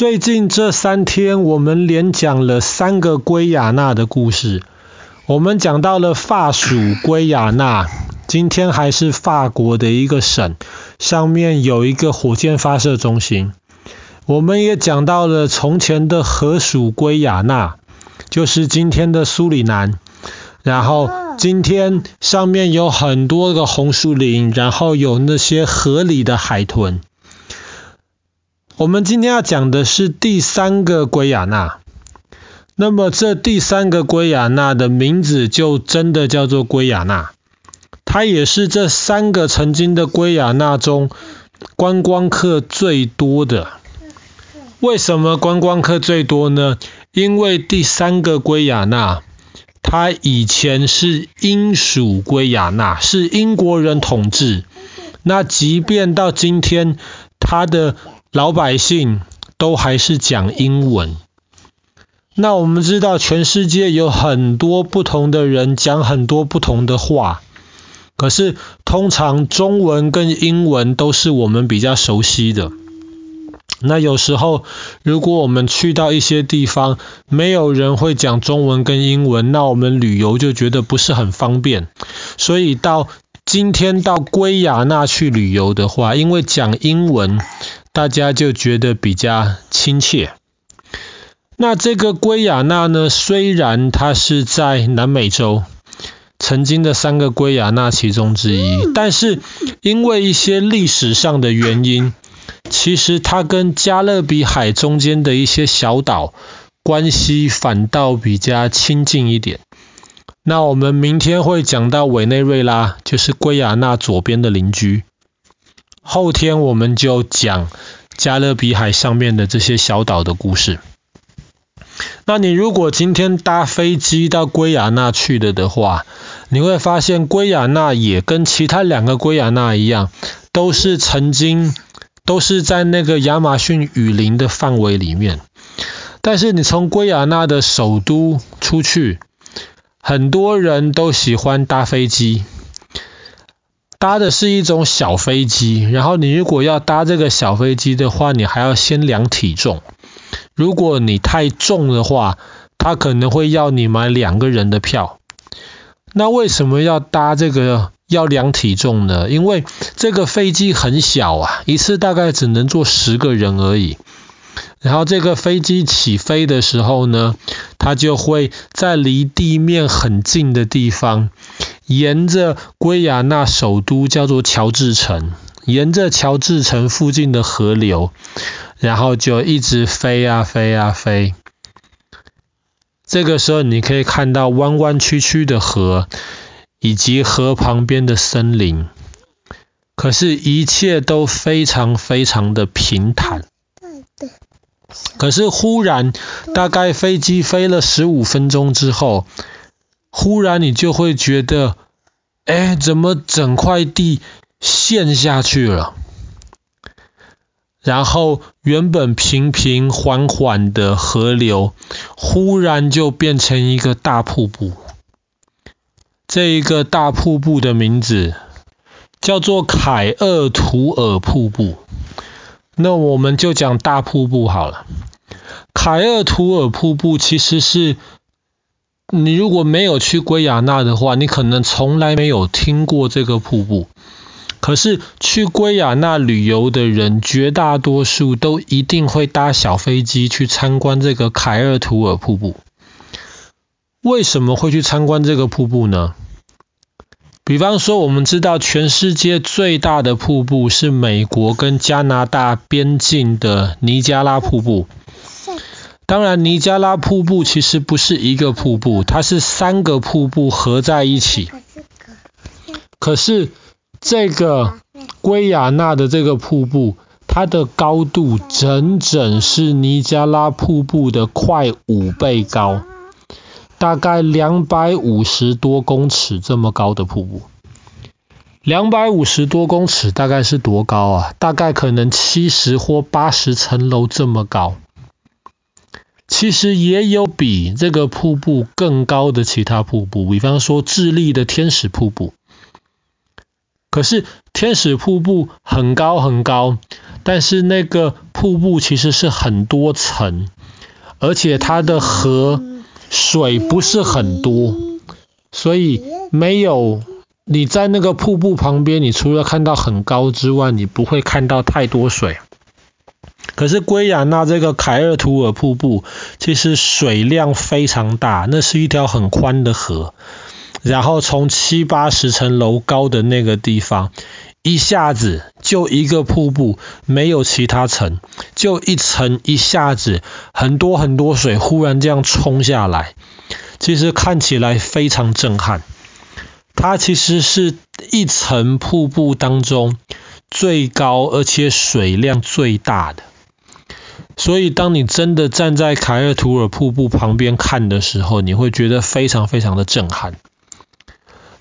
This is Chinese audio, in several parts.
最近这三天，我们连讲了三个圭亚那的故事。我们讲到了法属圭亚那，今天还是法国的一个省，上面有一个火箭发射中心。我们也讲到了从前的河属圭亚那，就是今天的苏里南。然后今天上面有很多个红树林，然后有那些河里的海豚。我们今天要讲的是第三个圭亚那，那么这第三个圭亚那的名字就真的叫做圭亚那，它也是这三个曾经的圭亚那中观光客最多的。为什么观光客最多呢？因为第三个圭亚那，它以前是英属圭亚那，是英国人统治。那即便到今天，它的老百姓都还是讲英文。那我们知道，全世界有很多不同的人讲很多不同的话，可是通常中文跟英文都是我们比较熟悉的。那有时候，如果我们去到一些地方，没有人会讲中文跟英文，那我们旅游就觉得不是很方便。所以到今天到圭亚那去旅游的话，因为讲英文。大家就觉得比较亲切。那这个圭亚那呢，虽然它是在南美洲，曾经的三个圭亚那其中之一，但是因为一些历史上的原因，其实它跟加勒比海中间的一些小岛关系反倒比较亲近一点。那我们明天会讲到委内瑞拉，就是圭亚那左边的邻居。后天我们就讲加勒比海上面的这些小岛的故事。那你如果今天搭飞机到圭亚那去了的话，你会发现圭亚那也跟其他两个圭亚那一样，都是曾经都是在那个亚马逊雨林的范围里面。但是你从圭亚那的首都出去，很多人都喜欢搭飞机。搭的是一种小飞机，然后你如果要搭这个小飞机的话，你还要先量体重。如果你太重的话，他可能会要你买两个人的票。那为什么要搭这个要量体重呢？因为这个飞机很小啊，一次大概只能坐十个人而已。然后这个飞机起飞的时候呢，它就会在离地面很近的地方。沿着圭亚那首都叫做乔治城，沿着乔治城附近的河流，然后就一直飞啊飞啊飞。这个时候你可以看到弯弯曲曲的河，以及河旁边的森林。可是，一切都非常非常的平坦。可是，忽然，大概飞机飞了十五分钟之后。忽然你就会觉得，哎，怎么整块地陷下去了？然后原本平平缓缓的河流，忽然就变成一个大瀑布。这一个大瀑布的名字叫做凯厄图尔瀑布。那我们就讲大瀑布好了。凯厄图尔瀑布其实是。你如果没有去圭亚那的话，你可能从来没有听过这个瀑布。可是去圭亚那旅游的人，绝大多数都一定会搭小飞机去参观这个凯尔图尔瀑布。为什么会去参观这个瀑布呢？比方说，我们知道全世界最大的瀑布是美国跟加拿大边境的尼加拉瀑布。当然，尼加拉瀑布其实不是一个瀑布，它是三个瀑布合在一起。可是这个圭亚那的这个瀑布，它的高度整整是尼加拉瀑布的快五倍高，大概两百五十多公尺这么高的瀑布。两百五十多公尺大概是多高啊？大概可能七十或八十层楼这么高。其实也有比这个瀑布更高的其他瀑布，比方说智利的天使瀑布。可是天使瀑布很高很高，但是那个瀑布其实是很多层，而且它的河水不是很多，所以没有你在那个瀑布旁边，你除了看到很高之外，你不会看到太多水。可是圭亚那这个凯尔图尔瀑布，其实水量非常大，那是一条很宽的河。然后从七八十层楼高的那个地方，一下子就一个瀑布，没有其他层，就一层一下子很多很多水忽然这样冲下来，其实看起来非常震撼。它其实是一层瀑布当中最高而且水量最大的。所以，当你真的站在凯尔图尔瀑布旁边看的时候，你会觉得非常非常的震撼。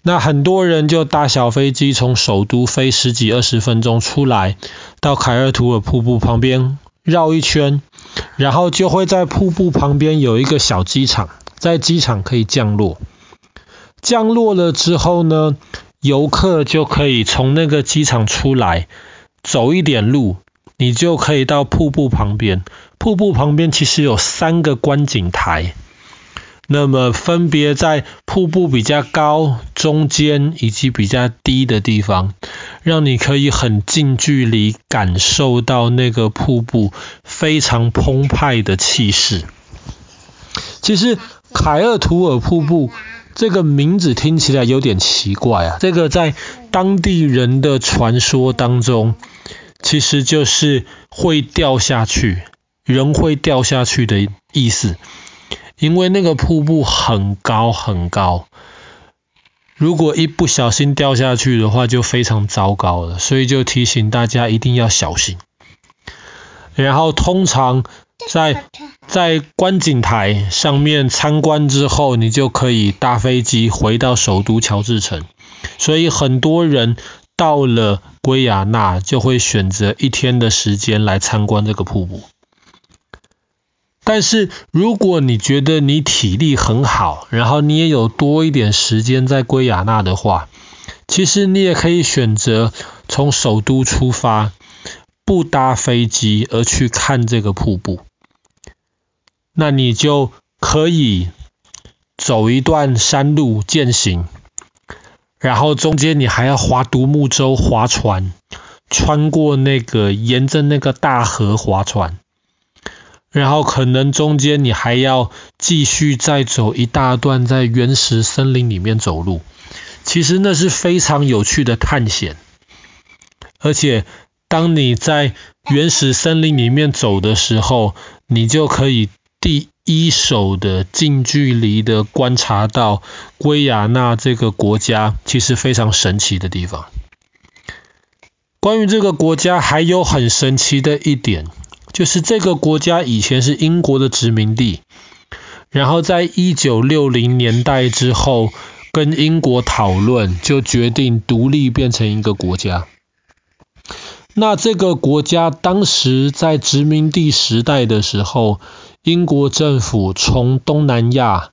那很多人就搭小飞机从首都飞十几二十分钟出来，到凯尔图尔瀑布旁边绕一圈，然后就会在瀑布旁边有一个小机场，在机场可以降落。降落了之后呢，游客就可以从那个机场出来，走一点路。你就可以到瀑布旁边，瀑布旁边其实有三个观景台，那么分别在瀑布比较高、中间以及比较低的地方，让你可以很近距离感受到那个瀑布非常澎湃的气势。其实凯尔图尔瀑布这个名字听起来有点奇怪啊，这个在当地人的传说当中。其实就是会掉下去，人会掉下去的意思。因为那个瀑布很高很高，如果一不小心掉下去的话，就非常糟糕了。所以就提醒大家一定要小心。然后通常在在观景台上面参观之后，你就可以搭飞机回到首都乔治城。所以很多人。到了圭亚那，就会选择一天的时间来参观这个瀑布。但是如果你觉得你体力很好，然后你也有多一点时间在圭亚那的话，其实你也可以选择从首都出发，不搭飞机而去看这个瀑布。那你就可以走一段山路健行。然后中间你还要划独木舟划船，穿过那个沿着那个大河划船，然后可能中间你还要继续再走一大段在原始森林里面走路。其实那是非常有趣的探险，而且当你在原始森林里面走的时候，你就可以第一手的近距离的观察到圭亚那这个国家其实非常神奇的地方。关于这个国家还有很神奇的一点，就是这个国家以前是英国的殖民地，然后在一九六零年代之后跟英国讨论，就决定独立变成一个国家。那这个国家当时在殖民地时代的时候，英国政府从东南亚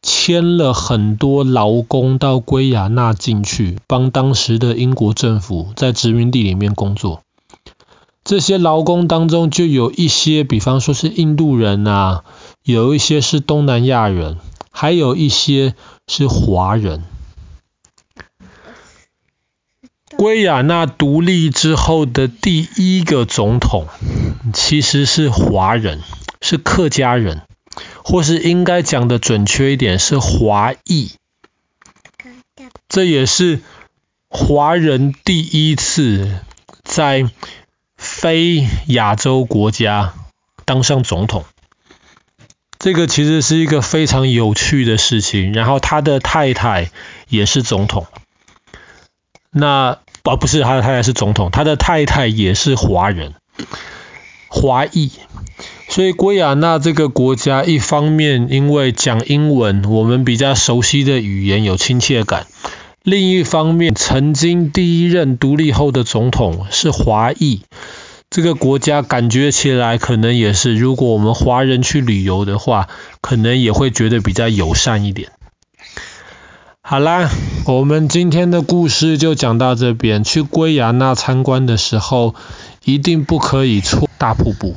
迁了很多劳工到圭亚那进去，帮当时的英国政府在殖民地里面工作。这些劳工当中就有一些，比方说是印度人啊，有一些是东南亚人，还有一些是华人。圭亚那独立之后的第一个总统其实是华人。是客家人，或是应该讲的准确一点是华裔，这也是华人第一次在非亚洲国家当上总统。这个其实是一个非常有趣的事情。然后他的太太也是总统，那哦不是他的太太是总统，他的太太也是华人，华裔。所以，圭亚那这个国家，一方面因为讲英文，我们比较熟悉的语言有亲切感；另一方面，曾经第一任独立后的总统是华裔，这个国家感觉起来可能也是，如果我们华人去旅游的话，可能也会觉得比较友善一点。好啦，我们今天的故事就讲到这边。去圭亚那参观的时候，一定不可以错大瀑布。